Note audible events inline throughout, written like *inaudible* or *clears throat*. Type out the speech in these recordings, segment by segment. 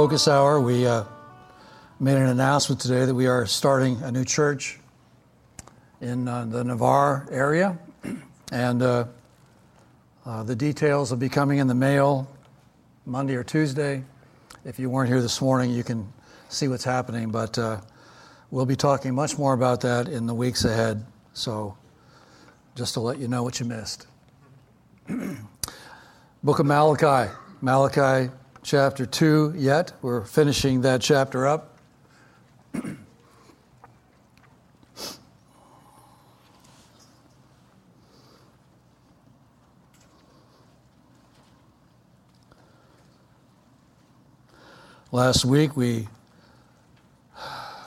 Focus Hour, we uh, made an announcement today that we are starting a new church in uh, the Navarre area. *clears throat* And uh, uh, the details will be coming in the mail Monday or Tuesday. If you weren't here this morning, you can see what's happening. But uh, we'll be talking much more about that in the weeks ahead. So just to let you know what you missed. *clears throat* Book of Malachi. Malachi chapter 2 yet. We're finishing that chapter up. Last week we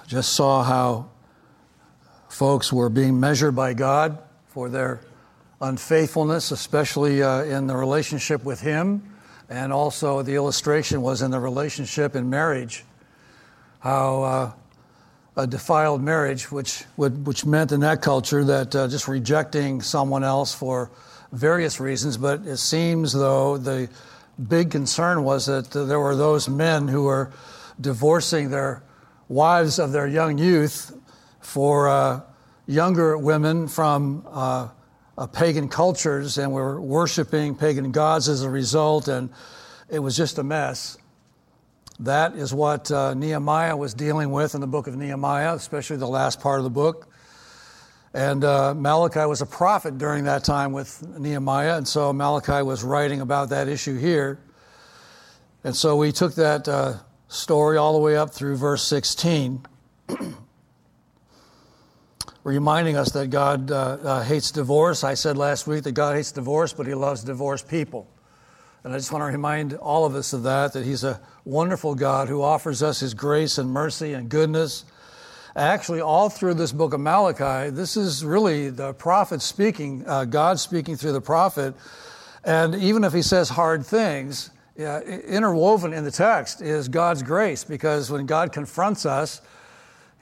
just saw how folks were being measured by God for their unfaithfulness, especially uh, in the relationship with Him and also, the illustration was in the relationship in marriage, how uh, a defiled marriage, which, would, which meant in that culture that uh, just rejecting someone else for various reasons, but it seems though the big concern was that there were those men who were divorcing their wives of their young youth for uh, younger women from uh, pagan cultures and were worshiping pagan gods as a result, and it was just a mess. That is what uh, Nehemiah was dealing with in the book of Nehemiah, especially the last part of the book. And uh, Malachi was a prophet during that time with Nehemiah, and so Malachi was writing about that issue here. And so we took that uh, story all the way up through verse 16. *clears throat* reminding us that God uh, uh, hates divorce. I said last week that God hates divorce, but He loves divorced people. And I just want to remind all of us of that, that He's a wonderful God who offers us His grace and mercy and goodness. Actually, all through this book of Malachi, this is really the prophet speaking, uh, God speaking through the prophet. And even if he says hard things, interwoven in the text is God's grace, because when God confronts us,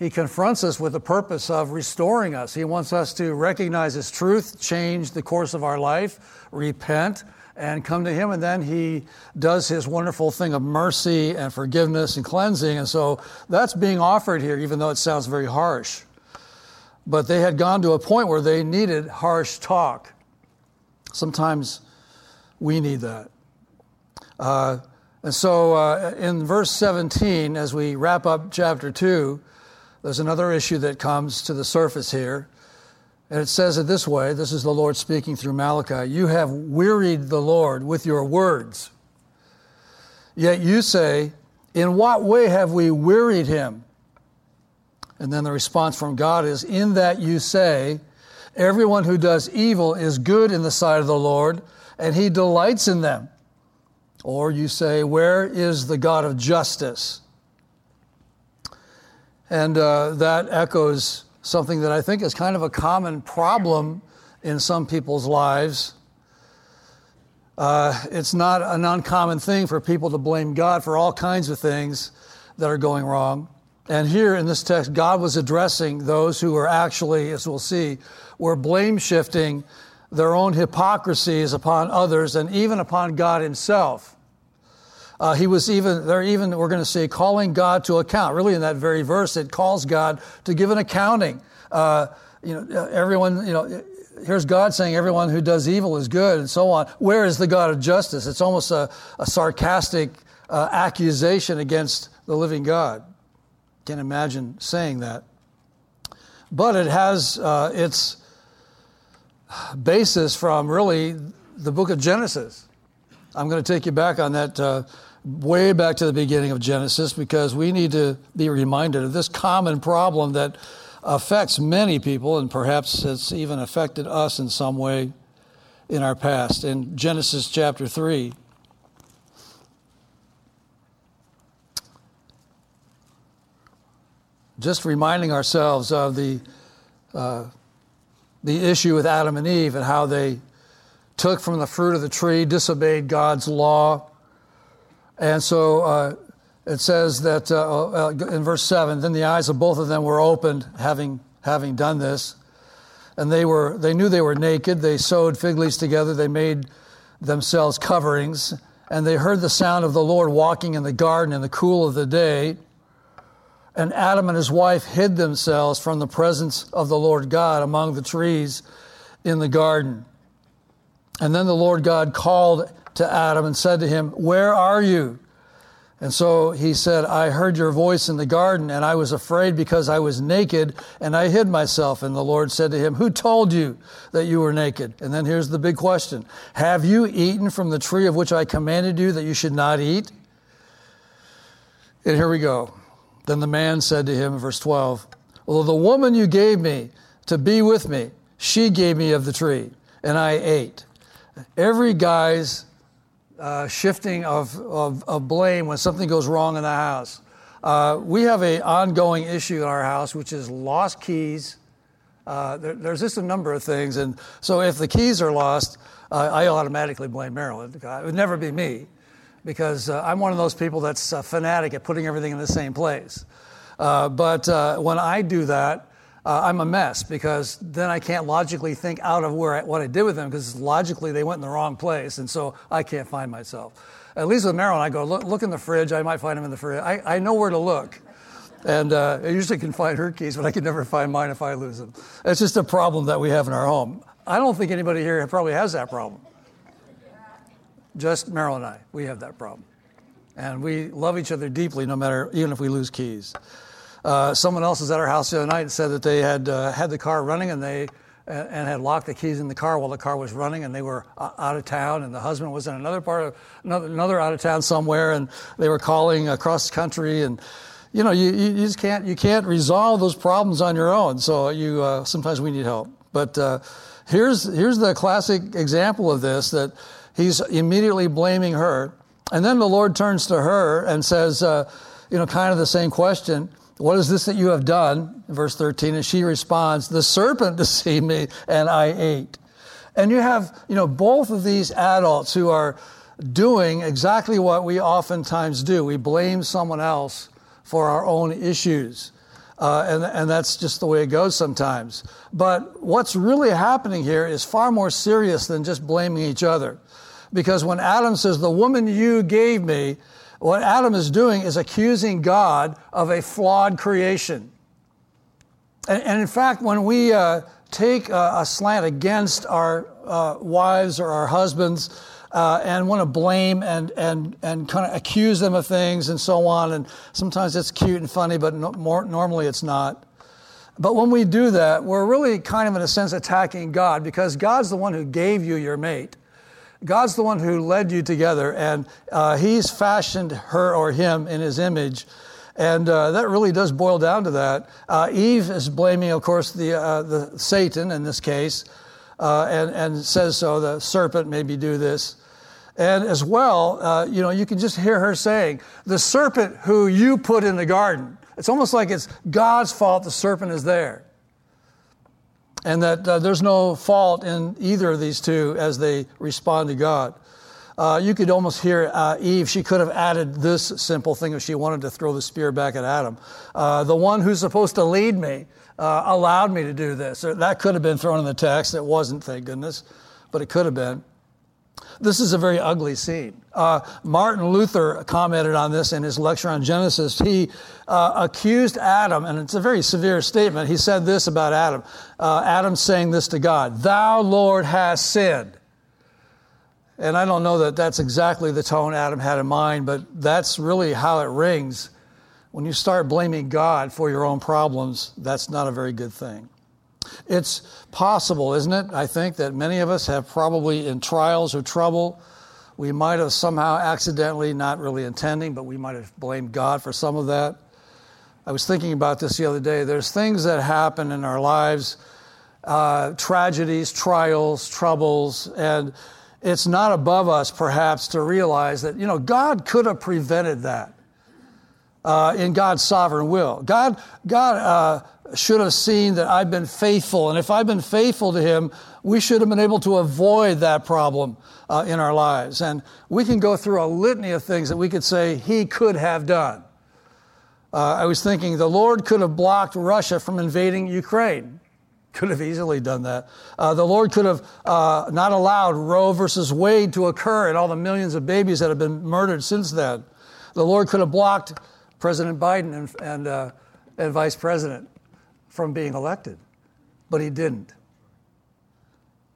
he confronts us with the purpose of restoring us. He wants us to recognize His truth, change the course of our life, repent, and come to Him. And then He does His wonderful thing of mercy and forgiveness and cleansing. And so that's being offered here, even though it sounds very harsh. But they had gone to a point where they needed harsh talk. Sometimes we need that. Uh, and so uh, in verse 17, as we wrap up chapter 2, there's another issue that comes to the surface here. And it says it this way this is the Lord speaking through Malachi You have wearied the Lord with your words. Yet you say, In what way have we wearied him? And then the response from God is, In that you say, Everyone who does evil is good in the sight of the Lord, and he delights in them. Or you say, Where is the God of justice? And uh, that echoes something that I think is kind of a common problem in some people's lives. Uh, it's not an uncommon thing for people to blame God for all kinds of things that are going wrong. And here in this text, God was addressing those who were actually, as we'll see, were blame shifting their own hypocrisies upon others and even upon God Himself. Uh, he was even, they're even, we're going to say, calling God to account. Really, in that very verse, it calls God to give an accounting. Uh, you know, uh, everyone, you know, here's God saying everyone who does evil is good and so on. Where is the God of justice? It's almost a, a sarcastic uh, accusation against the living God. Can't imagine saying that. But it has uh, its basis from really the book of Genesis. I'm going to take you back on that uh, way back to the beginning of Genesis because we need to be reminded of this common problem that affects many people, and perhaps it's even affected us in some way. in our past. In Genesis chapter 3, just reminding ourselves of the, uh, the issue with Adam and Eve and how they took from the fruit of the tree, disobeyed God's law. And so uh, it says that uh, uh in verse 7 then the eyes of both of them were opened, having, having done this. And they, were, they knew they were naked. They sewed fig leaves together. They made themselves coverings. And they heard the sound of the Lord walking in the garden in the cool of the day. And Adam and his wife hid themselves from the presence of the Lord God among the trees in the garden. And then the Lord God called to Adam and said to him, Where are you? And so he said, I heard your voice in the garden, and I was afraid because I was naked, and I hid myself. And the Lord said to him, Who told you that you were naked? And then here's the big question Have you eaten from the tree of which I commanded you that you should not eat? And here we go. Then the man said to him, verse 12, Well, the woman you gave me to be with me, she gave me of the tree, and I ate. Every guy's uh, shifting of, of, of, blame when something goes wrong in the house. Uh, we have an ongoing issue in our house, which is lost keys. Uh, there, there's just a number of things. And so if the keys are lost, uh, I automatically blame Marilyn. It would never be me because uh, I'm one of those people that's fanatic at putting everything in the same place. Uh, but uh, when I do that, uh, I'm a mess because then I can't logically think out of where I, what I did with them because logically they went in the wrong place, and so I can't find myself. At least with Marilyn, I go look, look in the fridge. I might find them in the fridge. I, I know where to look. And uh, I usually can find her keys, but I can never find mine if I lose them. It's just a problem that we have in our home. I don't think anybody here probably has that problem. Just Marilyn and I, we have that problem. And we love each other deeply, no matter, even if we lose keys. Uh, someone else was at our house the other night and said that they had uh, had the car running and they and had locked the keys in the car while the car was running and they were out of town and the husband was in another part of another, another out of town somewhere and they were calling across the country and you know you, you just can't you can't resolve those problems on your own so you uh, sometimes we need help but uh, here's here's the classic example of this that he's immediately blaming her. And then the Lord turns to her and says, uh, you know, kind of the same question. What is this that you have done? Verse 13. And she responds, The serpent *laughs* deceived me and I ate. And you have, you know, both of these adults who are doing exactly what we oftentimes do. We blame someone else for our own issues. Uh, and, and that's just the way it goes sometimes. But what's really happening here is far more serious than just blaming each other. Because when Adam says, The woman you gave me, what Adam is doing is accusing God of a flawed creation. And, and in fact, when we uh, take a, a, slant against our uh, wives or our husbands, uh, and want to blame and, and, and kind of accuse them of things and so on. And sometimes it's cute and funny, but no, more, normally it's not. But when we do that, we're really kind of, in a sense, attacking God because God's the one who gave you your mate. God's the one who led you together, and uh, He's fashioned her or him in His image. And uh, that really does boil down to that. Uh, Eve is blaming, of course, the, uh, the Satan in this case, uh, and, and says so. The serpent maybe do this. And as well, uh, you know, you can just hear her saying, The serpent who you put in the garden. It's almost like it's God's fault the serpent is there and that uh, there's no fault in either of these two as they respond to God. Uh, you could almost hear uh, Eve, she could have added this simple thing if she wanted to throw the spear back at Adam. Uh, the one who's supposed to lead me uh, allowed me to do this. That could have been thrown in the text. It wasn't, thank goodness, but it could have been. This is a very ugly scene. Uh, Martin Luther commented on this in his lecture on Genesis. He uh, accused Adam, and it's a very severe statement. He said this about Adam uh, Adam saying this to God Thou, Lord, hast sinned. And I don't know that that's exactly the tone Adam had in mind, but that's really how it rings. When you start blaming God for your own problems, that's not a very good thing. It's possible, isn't it? I think that many of us have probably in trials or trouble. We might have somehow accidentally, not really intending, but we might have blamed God for some of that. I was thinking about this the other day. There's things that happen in our lives, uh, tragedies, trials, troubles, and it's not above us perhaps to realize that, you know, God could have prevented that uh, in God's sovereign will. God, God uh, should have seen that I've been faithful, and if I've been faithful to Him, we should have been able to avoid that problem uh, in our lives. And we can go through a litany of things that we could say He could have done. Uh, I was thinking the Lord could have blocked Russia from invading Ukraine. Could have easily done that. Uh, the Lord could have uh, not allowed Roe versus Wade to occur and all the millions of babies that have been murdered since then. The Lord could have blocked President Biden and, and, uh, and Vice President from being elected, but he didn't.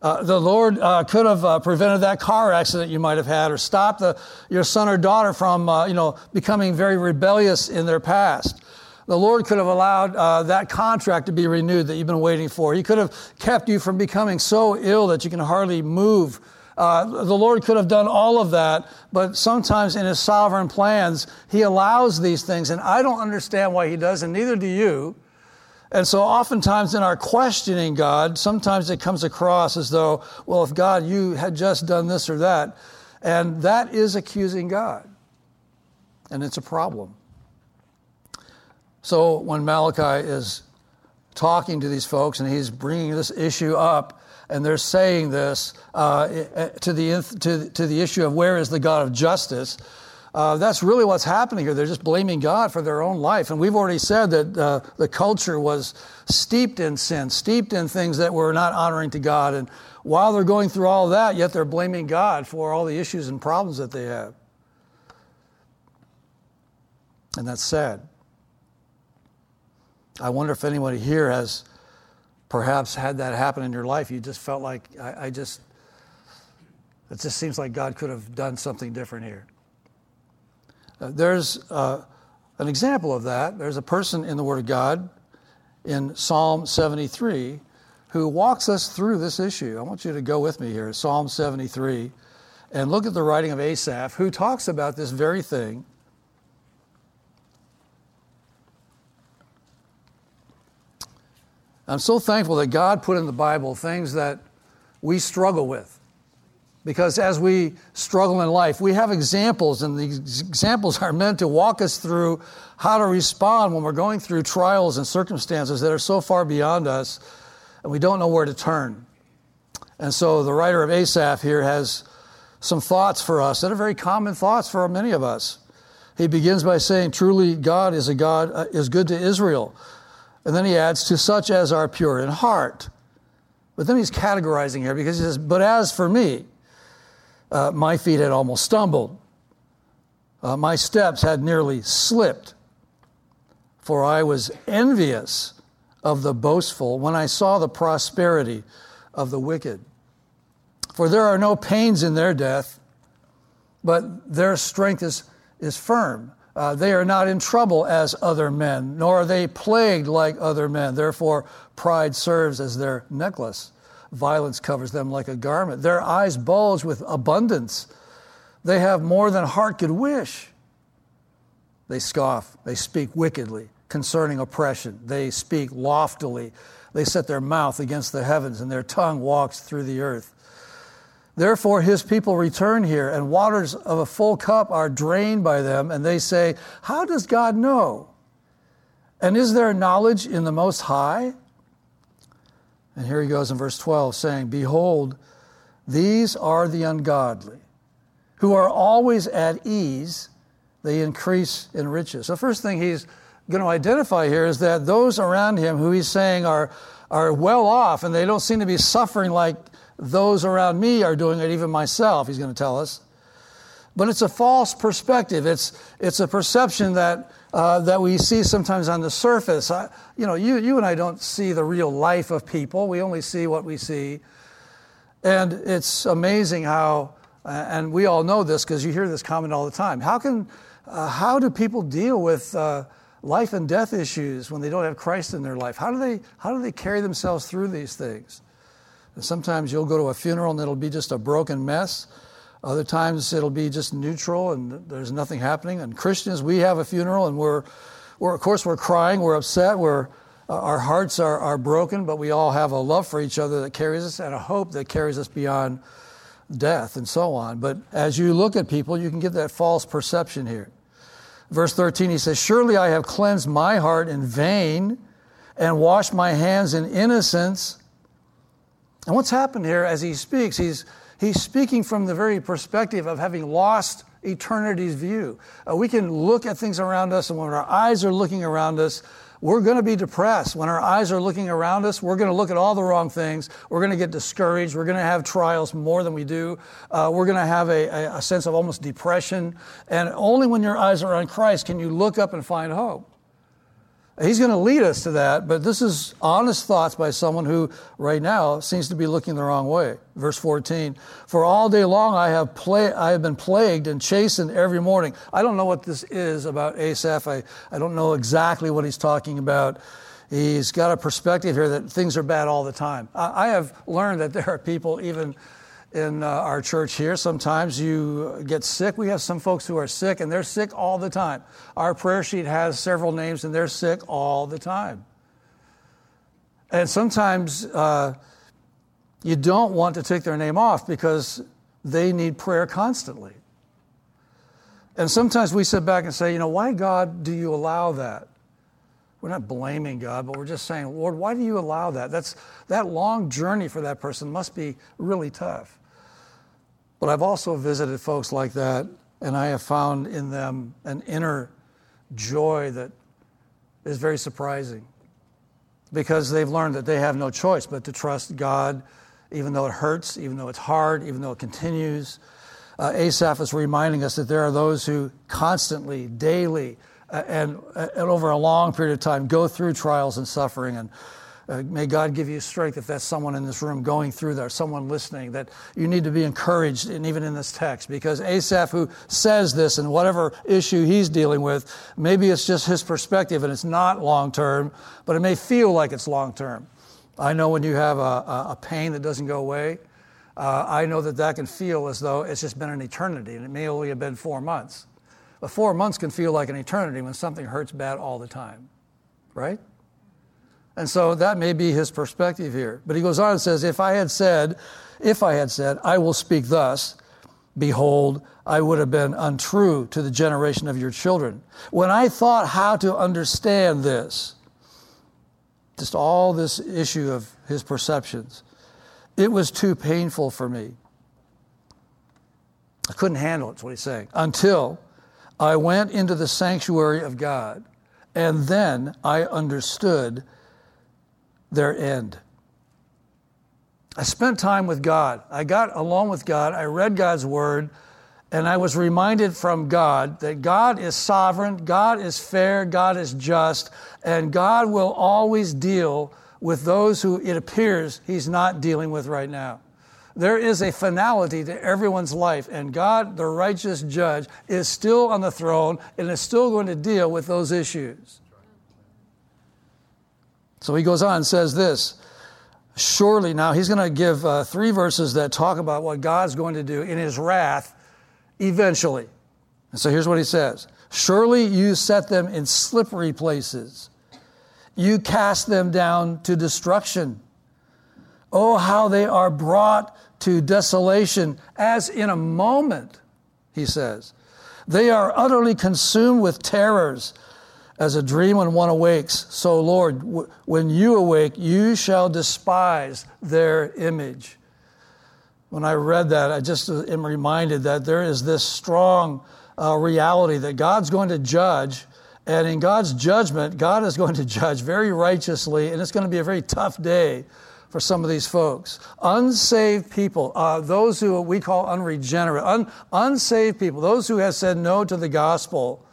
Uh, the Lord uh, could have uh, prevented that car accident you might have had, or stopped the, your son or daughter from, uh, you know, becoming very rebellious in their past. The Lord could have allowed uh, that contract to be renewed that you've been waiting for. He could have kept you from becoming so ill that you can hardly move. Uh, the Lord could have done all of that, but sometimes in His sovereign plans, He allows these things, and I don't understand why He does, and neither do you. And so, oftentimes in our questioning God, sometimes it comes across as though, well, if God, you had just done this or that. And that is accusing God. And it's a problem. So, when Malachi is talking to these folks and he's bringing this issue up, and they're saying this uh, to, the, to, to the issue of where is the God of justice, uh, that's really what's happening here. They're just blaming God for their own life. And we've already said that uh, the culture was steeped in sin, steeped in things that were not honoring to God. And while they're going through all that, yet they're blaming God for all the issues and problems that they have. And that's sad. I wonder if anybody here has perhaps had that happen in your life. You just felt like, I, I just, it just seems like God could have done something different here. Uh, there's uh, an example of that. There's a person in the Word of God in Psalm 73 who walks us through this issue. I want you to go with me here, Psalm 73, and look at the writing of Asaph, who talks about this very thing. I'm so thankful that God put in the Bible things that we struggle with. Because as we struggle in life, we have examples, and these examples *laughs* are meant to walk us through how to respond when we're going through trials and circumstances that are so far beyond us and we don't know where to turn. And so the writer of Asaph here has some thoughts for us that are very common thoughts for many of us. He begins by saying, Truly, God is a God, uh, is good to Israel. And then he adds, To such as are pure in heart. But then he's categorizing here because he says, But as for me, uh, my feet had almost stumbled. Uh, my steps had nearly slipped, for I was envious of the boastful when I saw the prosperity of the wicked. For there are no pains in their death, but their strength is, is firm. Uh, they are not in trouble as other men, nor are they plagued like other men. Therefore, pride serves as their necklace. Violence covers them like a garment. Their eyes bulge with abundance. They have more than heart could wish. They scoff. They speak wickedly concerning oppression. They speak loftily. They set their mouth against the heavens, and their tongue walks through the earth. Therefore, his people return here, and waters of a full cup are drained by them, and they say, How does God know? And is there knowledge in the Most High? And here he goes in verse 12 saying, Behold, these are the ungodly, who are always at ease, they increase in riches. So, first thing he's going to identify here is that those around him who he's saying are, are well off and they don't seem to be suffering like those around me are doing it, even myself, he's going to tell us. But it's a false perspective. It's, it's a perception that uh, that we see sometimes on the surface. I, you know, you, you and I don't see the real life of people. We only see what we see. And it's amazing how, uh, and we all know this because you hear this comment all the time. How can, uh, how do people deal with uh, life and death issues when they don't have Christ in their life? How do they, how do they carry themselves through these things? And sometimes you'll go to a funeral and it'll be just a broken mess. Other times it'll be just neutral and there's nothing happening. And Christians, we have a funeral and we're, we're of course, we're crying, we're upset, we're, uh, our hearts are, are broken, but we all have a love for each other that carries us and a hope that carries us beyond death and so on. But as you look at people, you can get that false perception here. Verse 13, he says, Surely I have cleansed my heart in vain and washed my hands in innocence. And what's happened here as he speaks? He's, he's speaking from the very perspective of having lost eternity's view. Uh, we can look at things around us, and when our eyes are looking around us, we're going to be depressed. When our eyes are looking around us, we're going to look at all the wrong things. We're going to get discouraged. We're going to have trials more than we do. Uh, we're going to have a, a, a sense of almost depression. And only when your eyes are on Christ can you look up and find hope. He's going to lead us to that, but this is honest thoughts by someone who right now seems to be looking the wrong way. Verse 14, for all day long I have, I have been plagued and chastened every morning. I don't know what this is about Asaph. I, I don't know exactly what he's talking about. He's got a perspective here that things are bad all the time. I, I have learned that there are people even in uh, our church here. Sometimes you get sick. We have some folks who are sick, and they're sick all the time. Our prayer sheet has several names, and they're sick all the time. And sometimes uh, you don't want to take their name off because they need prayer constantly. And sometimes we sit back and say, you know, why, God, do you allow that? We're not blaming God, but we're just saying, Lord, why do you allow that? That's, that long journey for that person must be really tough. But I've also visited folks like that, and I have found in them an inner joy that is very surprising because they've learned that they have no choice but to trust God, even though it hurts, even though it's hard, even though it continues. Uh, Asaph is reminding us that there are those who constantly, daily, uh, and, uh, and over a long period of time go through trials and suffering and uh, may God give you strength if that's someone in this room going through there, someone listening, that you need to be encouraged, and even in this text, because Asaph, who says this and whatever issue he's dealing with, maybe it's just his perspective and it's not long term, but it may feel like it's long term. I know when you have a, a pain that doesn't go away, uh, I know that that can feel as though it's just been an eternity, and it may only have been four months. But four months can feel like an eternity when something hurts bad all the time, right? And so that may be his perspective here. But he goes on and says, If I had said, if I had said, I will speak thus, behold, I would have been untrue to the generation of your children. When I thought how to understand this, just all this issue of his perceptions, it was too painful for me. I couldn't handle it, that's what he's saying. Until I went into the sanctuary of God, and then I understood their end. I spent time with God. I got along with God. I read God's word, and I was reminded from God that God is sovereign, God is fair, God is just, and God will always deal with those who it appears He's not dealing with right now. There is a finality to everyone's life, and God, the righteous judge, is still on the throne and is still going to deal with those issues. So he goes on and says this Surely, now he's going to give uh, three verses that talk about what God's going to do in his wrath eventually. And so here's what he says Surely you set them in slippery places, you cast them down to destruction. Oh, how they are brought to desolation as in a moment, he says. They are utterly consumed with terrors as a dream when one awakes. So, Lord, w- when you awake, you shall despise their image. When I read that, I just am reminded that there is this strong uh, reality that God's going to judge. And in God's judgment, God is going to *laughs* judge very righteously, and it's going to be a very tough day for some of these folks. Unsaved people, uh, those who we call unregenerate, un- unsaved people, those who have said no to the gospel,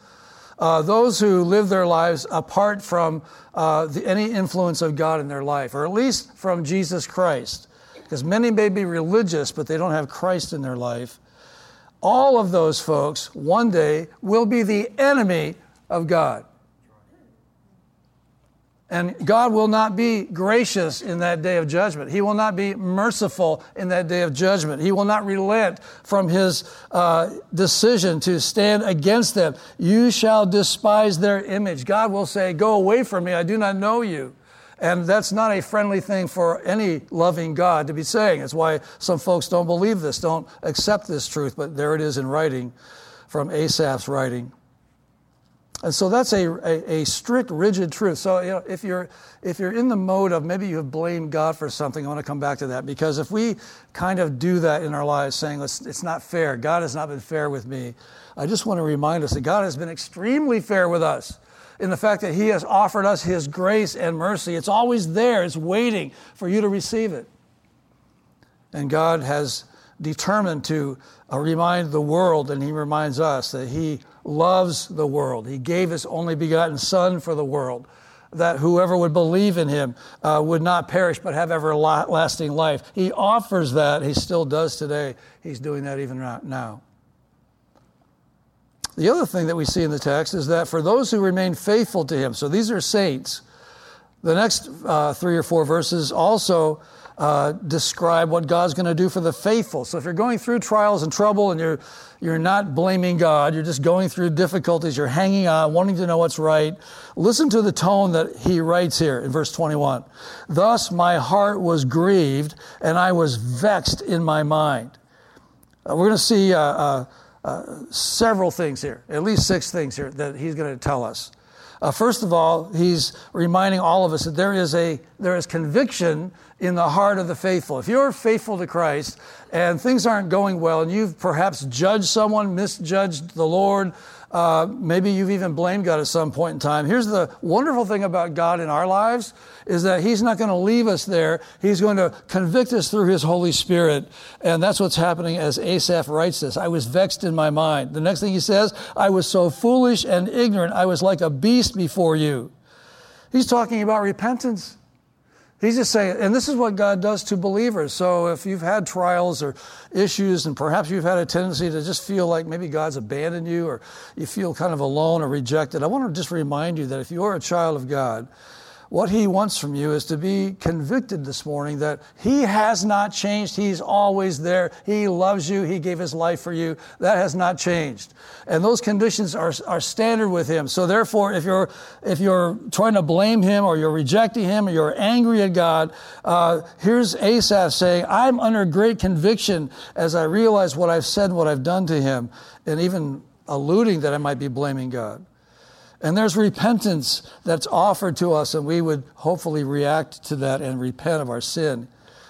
uh, those who live their lives apart from uh, the, any influence of God in their life, or at least from Jesus Christ. Because many may be religious, but they don't have Christ in their life. All of those folks one day will be the enemy of God. And God will not be gracious in that day of judgment. He will not be merciful in that day of judgment. He will not relent from his uh, decision to stand against them. You shall despise their image. God will say, Go away from me. I do not know you. And that's not a friendly thing for any loving God to be saying. It's why some folks don't believe this, don't accept this truth, but there it is in writing from Asaph's writing. And so that's a, a, a, strict, rigid truth. So you know, if you're if you're in the mode of maybe you have blamed God for something, I want to come back to that because if we kind of do that in our lives, saying it's, it's not fair, God has not been fair with me, I just want to remind us that God has been extremely fair with us in the fact that He has offered us His grace and mercy. It's always there. It's waiting for you to receive it. And God has determined to uh, remind the world, and He reminds us that He loves the world. He gave His only begotten Son for the world, that whoever would believe in Him uh, would not perish but have everlasting life. He offers that. He still does today. He's doing that even now. The other thing that we see in the text is that for those who remain faithful to Him, so these are saints, the next uh, three or four verses also uh, describe what God's going to do for the faithful. So if you're going through trials and trouble and you're, you're not blaming God, you're just going through difficulties, you're hanging on, wanting to know what's right, listen to the tone that he writes here in verse 21. Thus my heart was grieved and I was vexed in my mind. Uh, we're going to see uh, uh, uh, several things here, at least six things here that he's going to tell us. Uh, first of all, he's reminding all of us that there is a there is conviction in the heart of the faithful. If you're faithful to Christ and things aren't going well, and you've perhaps judged someone, misjudged the Lord, uh, maybe you've even blamed God at some point in time. Here's the wonderful thing about God in our lives is that He's not going to leave us there. He's going to convict us through His Holy Spirit. And that's what's happening as Asaph writes this. I was vexed in my mind. The next thing he says, I was so foolish and ignorant. I was like a beast before you. He's talking about repentance. He's just saying, and this is what God does to believers. So if you've had trials or issues, and perhaps you've had a tendency to just feel like maybe God's abandoned you, or you feel kind of alone or rejected, I want to just remind you that if you're a child of God, what he wants from you is to be convicted this morning that he has not changed. He's always there. He loves you. He gave his life for you. That has not changed. And those conditions are, are standard with him. So therefore, if you're, if you're trying to blame him or you're rejecting him or you're angry at God, uh, here's Asaph saying, I'm under great conviction as I realize what I've said what I've done to him, and even alluding that I might be blaming God. And there's repentance that's offered to us, and we would hopefully react to that and repent of our sin.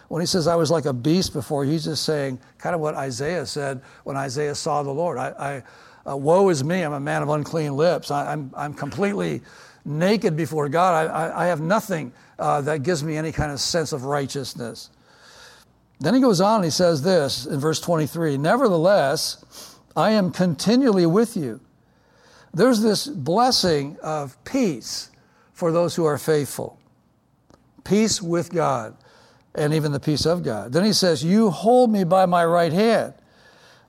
When he says, I was like a beast before, he's just saying kind of what Isaiah said when Isaiah saw the Lord. I, I uh, woe is me, I'm a man of unclean lips. I, am I'm, I'm completely naked before God. I, I, I have nothing uh, that gives me any kind of sense of righteousness. Then he goes on and he says this in verse 23 Nevertheless, I am continually with you there's this blessing of peace for those who are faithful. Peace with God and even the peace of God. Then he says, You hold me by my right hand.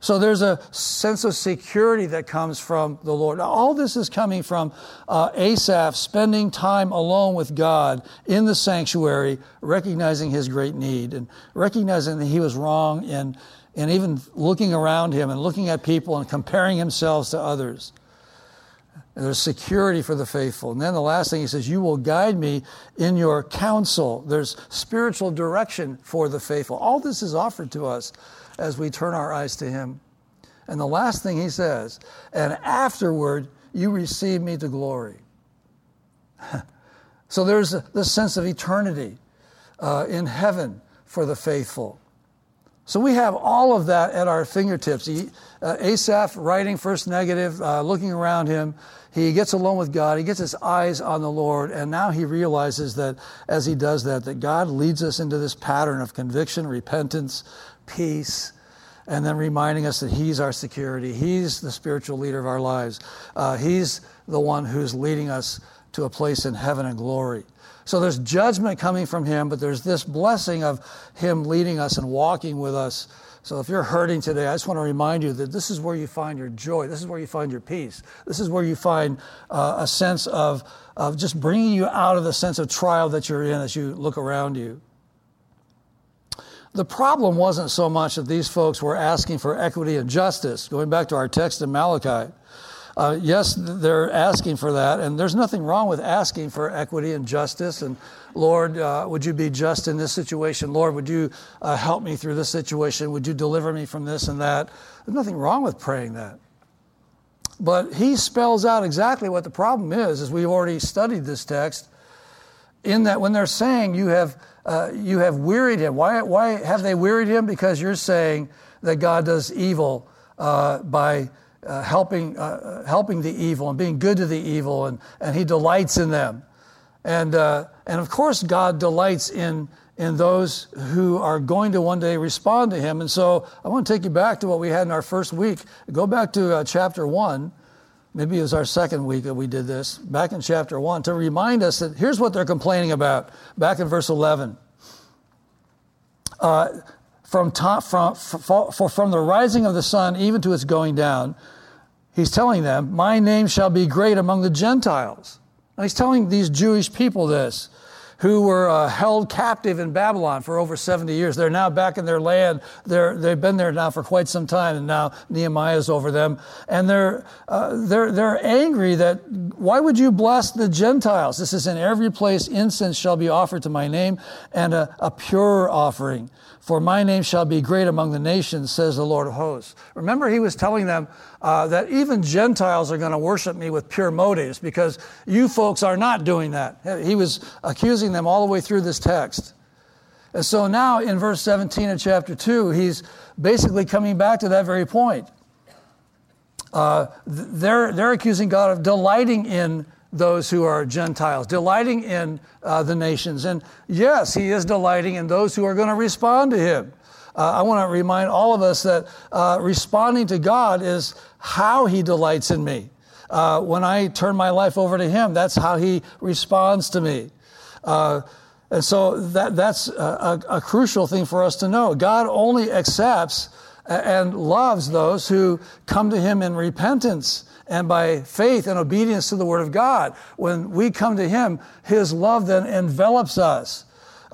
So there's a sense of security that comes from the Lord. Now, all this is coming from uh, Asaph spending time alone with God in the sanctuary, recognizing his great need and recognizing that he was wrong and, and even looking around him and looking at people and comparing himself to others. And there's security for the faithful. And then the last thing he says, You will guide me in your counsel. There's spiritual direction for the faithful. All this is offered to us as we turn our eyes to him. And the last thing he says, And afterward, you receive me to glory. *laughs* so there's this sense of eternity uh, in heaven for the faithful. So we have all of that at our fingertips. He, uh, Asaph writing first negative, uh, looking around him. He gets alone with God. He gets his eyes on the Lord. And now he realizes that as he does that, that God leads us into this pattern of conviction, repentance, peace, and then reminding us that he's our security. He's the spiritual leader of our lives. Uh, he's the one who's leading us to a place in heaven and glory. So there's judgment coming from him, but there's this blessing of him leading us and walking with us. So if you're hurting today, I just want to remind you that this is where you find your joy. This is where you find your peace. This is where you find uh, a sense of, of just bringing you out of the sense of trial that you're in as you look around you. The problem wasn't so much that these folks were asking for equity and justice, going back to our text in Malachi. Uh, yes, they're asking for that, and there's nothing wrong with asking for equity and justice. And Lord, uh, would you be just in this situation? Lord, would you uh, help me through this situation? Would you deliver me from this and that? There's nothing wrong with praying that. But he spells out exactly what the problem is, as we've already studied this text, in that when they're saying you have, uh, you have wearied him, why, why have they wearied him? Because you're saying that God does evil uh, by uh, helping, uh, helping the evil and being good to the evil, and, and he delights in them. And, uh, and of course, God delights in, in those who are going to one day respond to him. And so I want to take you back to what we had in our first week. Go back to uh, chapter 1. Maybe it was our second week that we did this, back in chapter 1, to remind us that here's what they're complaining about, back in verse 11. Uh, from, top, from, for, from the rising of the sun even to its going down, he's telling them, My name shall be great among the Gentiles. He's telling these Jewish people this who were uh, held captive in Babylon for over 70 years. They're now back in their land. They're, they've been there now for quite some time, and now Nehemiah is over them. And they're, uh, they're, they're angry that why would you bless the Gentiles? This is in every place incense shall be offered to my name, and a, a pure offering. For my name shall be great among the nations, says the Lord of hosts. Remember, he was telling them uh, that even Gentiles are going to worship me with pure motives because you folks are not doing that. He was accusing them all the way through this text. And so now in verse 17 of chapter 2, he's basically coming back to that very point. Uh, they're, they're accusing God of delighting in those who are Gentiles, delighting in uh, the nations. And yes, he is delighting in those who are going to respond to him. Uh, I want to remind all of us that uh, responding to God is how he delights in me. Uh, when I turn my life over to him, that's how he responds to me. Uh, and so that, that's a, a, a crucial thing for us to know. God only accepts and loves those who come to him in repentance and by faith and obedience to the Word of God. When we come to Him, His love then envelops us.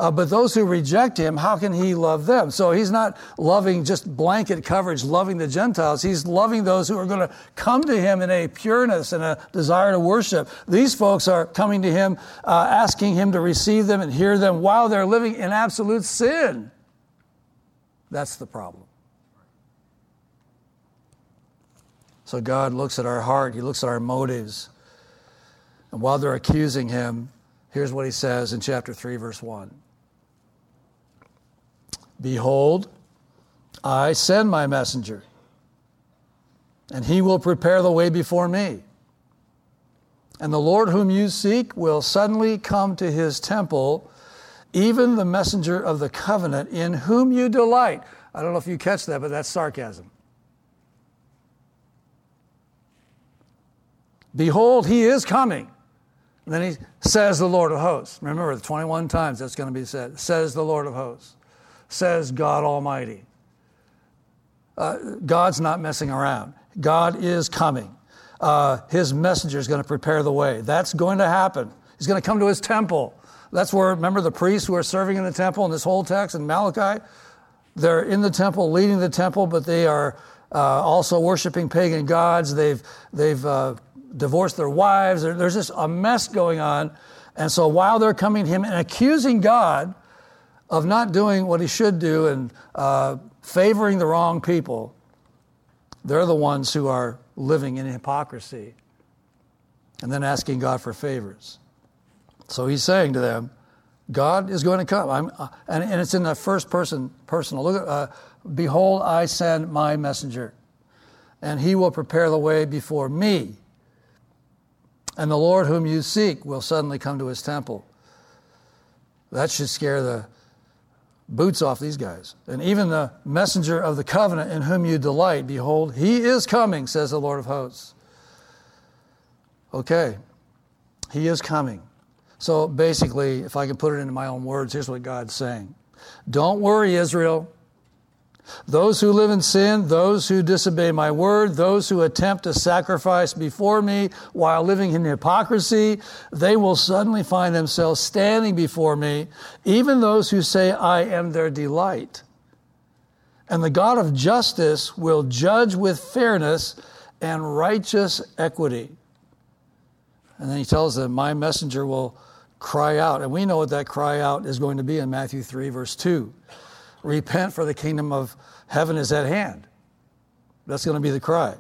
Uh, but those who reject him, how can he love them? So he's not loving just blanket coverage, loving the Gentiles. He's loving those who are going to come to him in a pureness and a desire to worship. These folks are coming to him, uh, asking him to receive them and hear them while they're living in absolute sin. That's the problem. So God looks at our heart, He looks at our motives. And while they're accusing Him, here's what He says in chapter 3, verse 1 Behold, I send my messenger, and he will prepare the way before me. And the Lord whom you seek will suddenly come to his temple, even the messenger of the covenant in whom you delight. I don't know if you catch that, but that's sarcasm. Behold, he is coming. And then he says, the Lord of hosts. Remember, the 21 times that's going to be said. Says the Lord of hosts. Says God Almighty. Uh, God's not messing around. God is coming. Uh, his messenger is going to prepare the way. That's going to happen. He's going to come to his temple. That's where, remember the priests who are serving in the temple in this whole text in Malachi? They're in the temple, leading the temple, but they are uh, also worshiping pagan gods. They've, they've divorced their wives. There's just a mess going on. And so while they're coming to him and accusing God of not doing what he should do and uh, favoring the wrong people, they're the ones who are living in hypocrisy and then asking God for favors. So he's saying to them, God is going to come. Uh, and, and, it's in the first person, personal. Look at, uh, behold, I send my messenger, and he will prepare the way before me and the Lord whom you seek will suddenly come to his temple. That should scare the boots off these guys. And even the messenger of the covenant in whom you delight, behold, he is coming, says the Lord of hosts. Okay, he is coming. So basically, if I can put it into my own words, here's what God's saying Don't worry, Israel. Those who live in sin, those who disobey my word, those who attempt to sacrifice before me while living in hypocrisy, they will suddenly find themselves standing before me, even those who say, I am their delight. And the God of justice will judge with fairness and righteous equity. And then he tells them, My messenger will cry out. And we know what that cry out is going to be in Matthew 3, verse 2. Repent, for the kingdom of heaven is at hand. That's going to be the cry.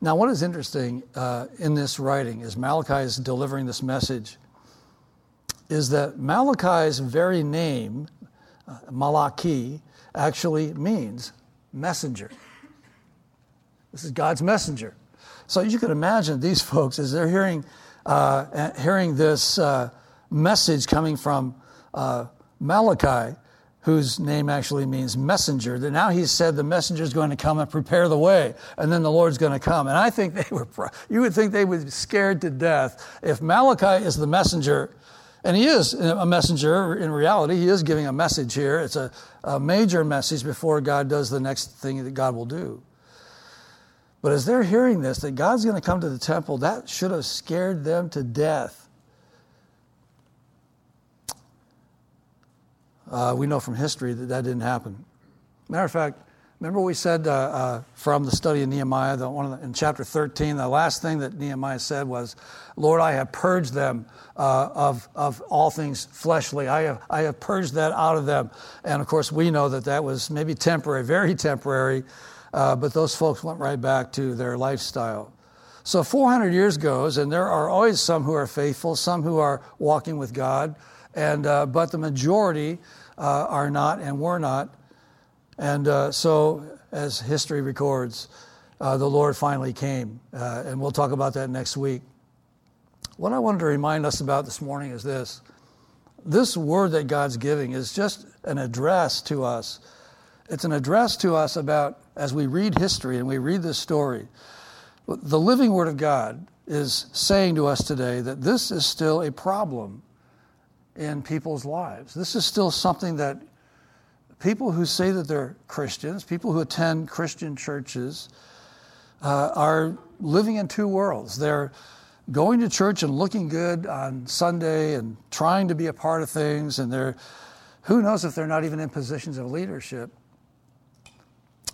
Now, what is interesting uh, in this writing as Malachi is delivering this message is that Malachi's very name, uh, Malachi, actually means messenger. This is God's messenger. So you can imagine these folks as they're hearing, uh, hearing this uh, message coming from uh, Malachi, whose name actually means messenger, that now he said the messenger is going to come and prepare the way, and then the Lord's going to come. And I think they were, you would think they would be scared to death if Malachi is the messenger. And he is a messenger in reality. He is giving a message here. It's a, a major message before God does the next thing that God will do. But as they're hearing this, that God's going to come to the temple, that should have scared them to death. Uh, we know from history that that didn't happen. Matter of fact, remember we said uh, uh, from the study of Nehemiah, the, one the, in chapter 13, the last thing that Nehemiah said was, Lord, I have purged them uh, of, of all things fleshly. I have, I have purged that out of them. And of course, we know that that was maybe temporary, very temporary, uh, but those folks went right back to their lifestyle. So 400 years goes, and there are always some who are faithful, some who are walking with God, and uh, but the majority uh, are not and were not. And uh, so, as history records, uh, the Lord finally came, uh, and we'll talk about that next week. What I wanted to remind us about this morning is this: this word that God's giving is just an address to us. It's an address to us about as we read history and we read this story. The living Word of God is saying to us today that this is still a problem in people's lives. This is still something that people who say that they're Christians, people who attend Christian churches, uh, are living in two worlds. They're going to church and looking good on Sunday and trying to be a part of things, and they're who knows if they're not even in positions of leadership,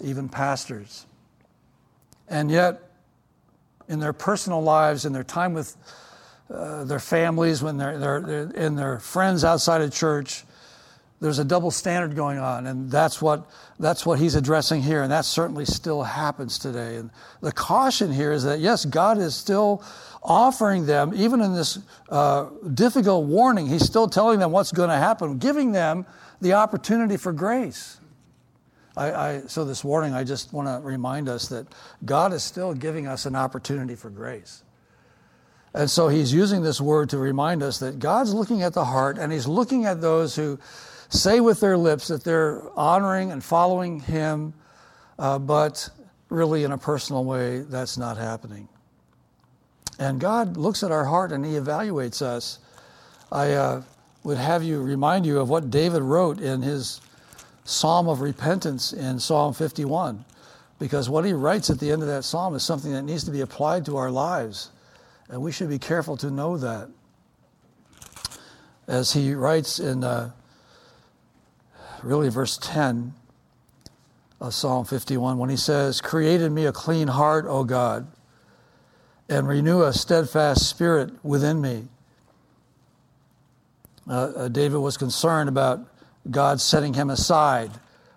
even pastors. And yet, in their personal lives, in their time with uh, their families, when they're, they're, they're, and their friends outside of church, there's a double standard going on, and that's what that's what he's addressing here, and that certainly still happens today. And the caution here is that yes, God is still offering them, even in this uh, difficult warning, he's still telling them what's going to happen, giving them the opportunity for grace. I, I, so this morning, I just want to remind us that God is still giving us an opportunity for grace. And so he's using this word to remind us that God's looking at the heart and he's looking at those who say with their lips that they're honoring and following him, uh, but really in a personal way, that's not happening. And God looks at our heart and he evaluates us. I uh, would have you remind you of what David wrote in his psalm of repentance in Psalm 51, because what he writes at the end of that psalm is something that needs to be applied to our lives. And we should be careful to know that. As he writes in uh, really verse 10 of Psalm 51, when he says, Created me a clean heart, O God, and renew a steadfast spirit within me. Uh, uh, David was concerned about God setting him aside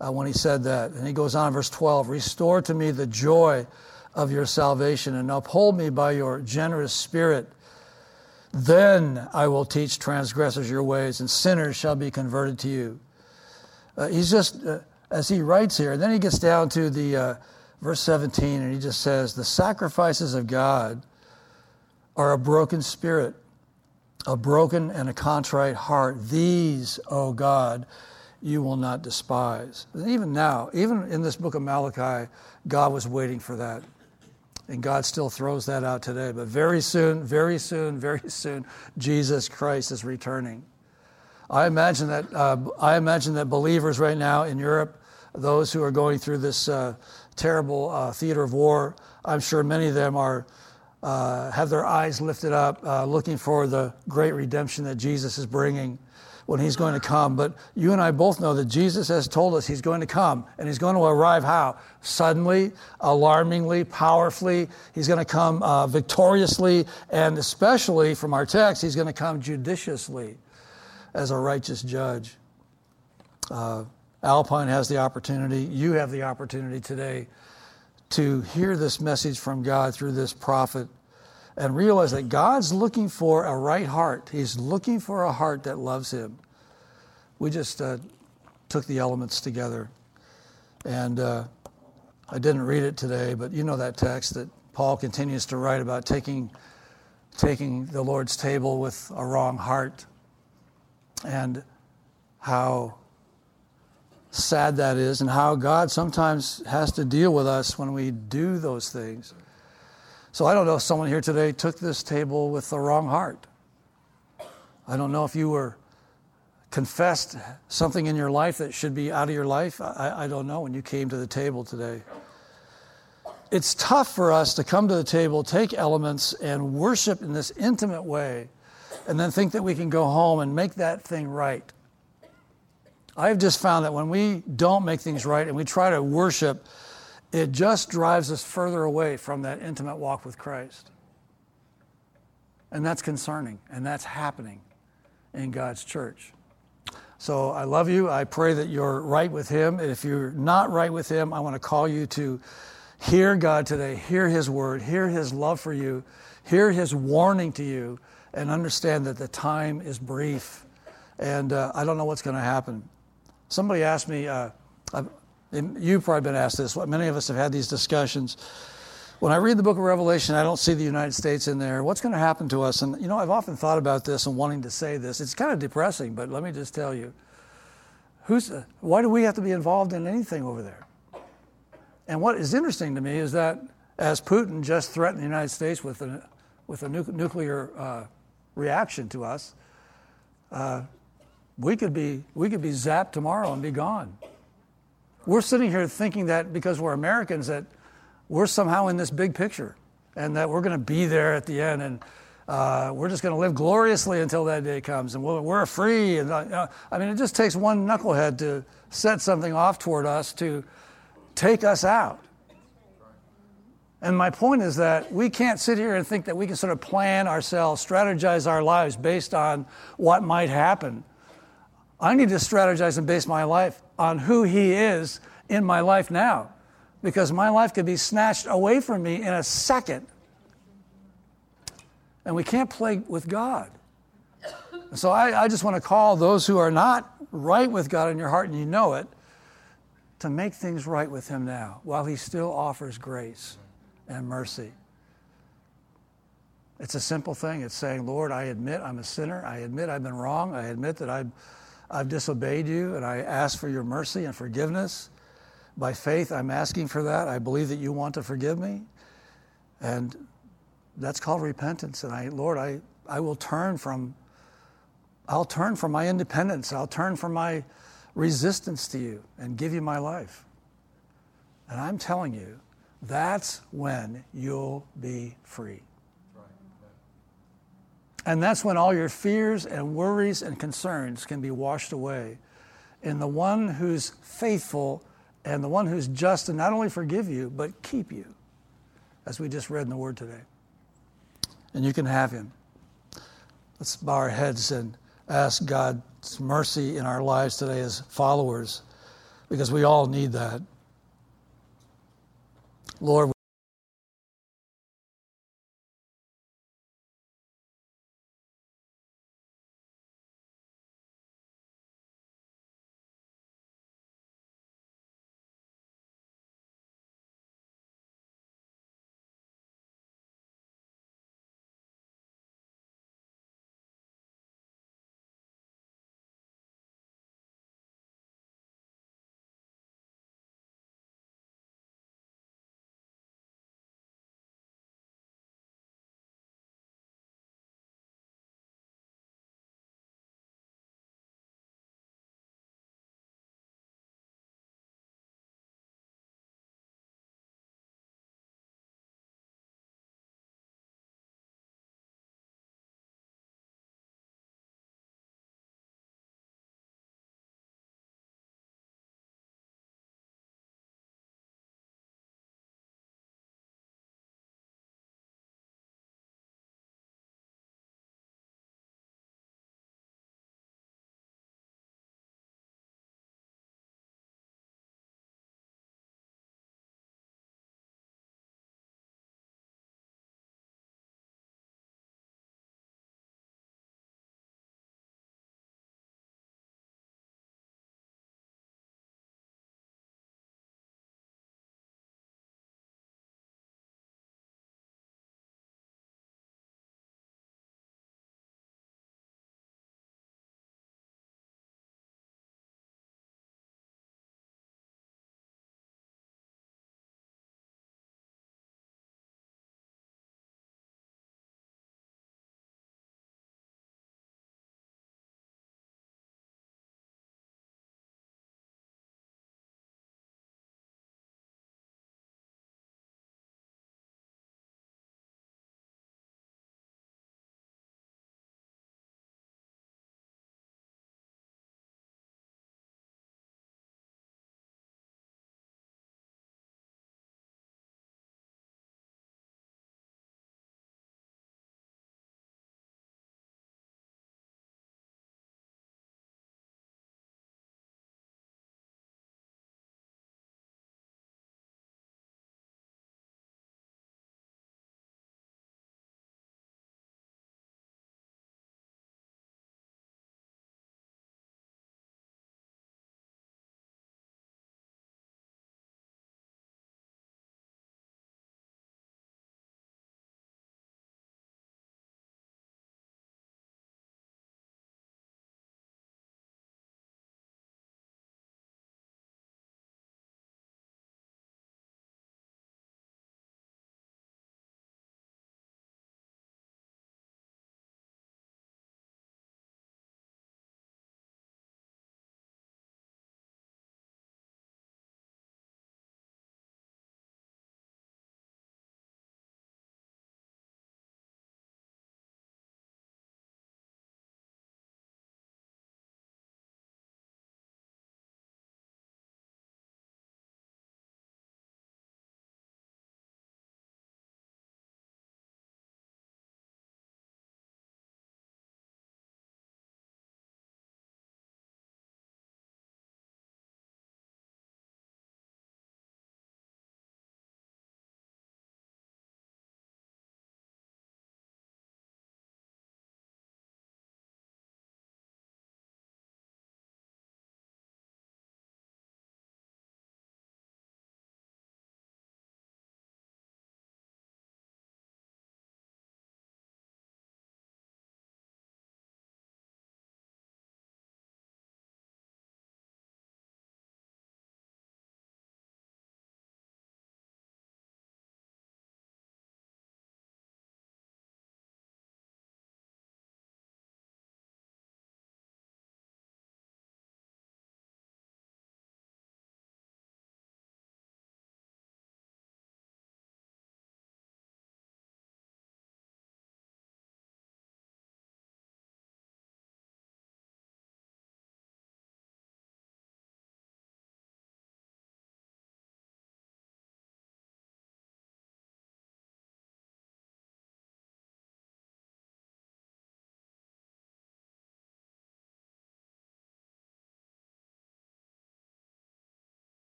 uh, when he said that. And he goes on, verse 12 Restore to me the joy of your salvation and uphold me by your generous spirit. Then I will teach transgressors your ways, and sinners shall be converted to you. Uh, he's just, uh, as he writes here, and then he gets down to the uh, verse 17, and he just says, The sacrifices of God are a broken spirit, a broken and a contrite heart. These, O God, you will not despise. And even now, even in this book of Malachi, God was waiting for that. And God still throws that out today. But very soon, very soon, very soon, Jesus Christ is returning. I imagine that, uh, I imagine that believers right now in Europe, those who are going through this uh, terrible uh, theater of war, I'm sure many of them are, uh, have their eyes lifted up, uh, looking for the great redemption that Jesus is bringing. when he's going to come. But you and I both know that Jesus has told us he's going to come, and he's going to arrive how? Suddenly, alarmingly, powerfully. He's going to come uh, victoriously, and especially from our text, he's going to come judiciously as a righteous judge. Uh, Alpine has the opportunity, you have the opportunity today to hear this message from God through this prophet and realize that God's looking for a right heart. He's looking for a heart that loves Him. We just uh, took the elements together. And uh, I didn't read it today, but you know that text that Paul continues to write about taking, taking the Lord's table with a wrong heart and how sad that is, and how God sometimes has to deal with us when we do those things. So I don't know if someone here today took this table with the wrong heart. I don't know if you were confessed something in your life that should be out of your life. I, I don't know when you came to the table today. It's tough for us to come to the table, take elements, and worship in this intimate way, and then think that we can go home and make that thing right. I've just found that when we don't make things right and we try to worship, it just drives us further away from that intimate walk with Christ. And that's concerning, and that's happening in God's church. So I love you. I pray that you're right with Him. If you're not right with Him, I want to call you to hear God today, hear His word, hear His love for you, hear His warning to you, and understand that the time is brief. And uh, I don't know what's going to happen. Somebody asked me, uh, you've probably been asked this, many of us have had these discussions. When I read the book of Revelation, I don't see the United States in there. What's going to happen to us? And, you know, I've often thought about this and wanting to say this. It's kind of depressing, but let me just tell you who's, uh, why do we have to be involved in anything over there? And what is interesting to me is that as Putin just threatened the United States with a, with a nu- nuclear uh, reaction to us, uh, we could be we could be zapped tomorrow and be gone. We're sitting here thinking that because we're Americans that we're somehow in this big picture and that we're going to be there at the end and uh, we're just going to live gloriously until that day comes and we're, we're free. And uh, I mean, it just takes one knucklehead to set something off toward us to take us out. And my point is that we can't sit here and think that we can sort of plan ourselves, strategize our lives based on what might happen. I need to strategize and base my life on who He is in my life now, because my life could be snatched away from me in a second. And we can't play with God. So I, I just want to call those who are not right with God in your heart and you know it to make things right with Him now while He still offers grace and mercy. It's a simple thing. It's saying, Lord, I admit I'm a sinner. I admit I've been wrong. I admit that I've I've disobeyed you and I ask for your mercy and forgiveness. By faith, I'm asking for that. I believe that you want to forgive me. And that's called repentance. And I, Lord, I, I will turn from, I'll turn from my independence. I'll turn from my resistance to you and give you my life. And I'm telling you, that's when you'll be free. And that's when all your fears and worries and concerns can be washed away in the one who's faithful and the one who's just to not only forgive you, but keep you, as we just read in the Word today. And you can have Him. Let's bow our heads and ask God's mercy in our lives today as followers, because we all need that. Lord,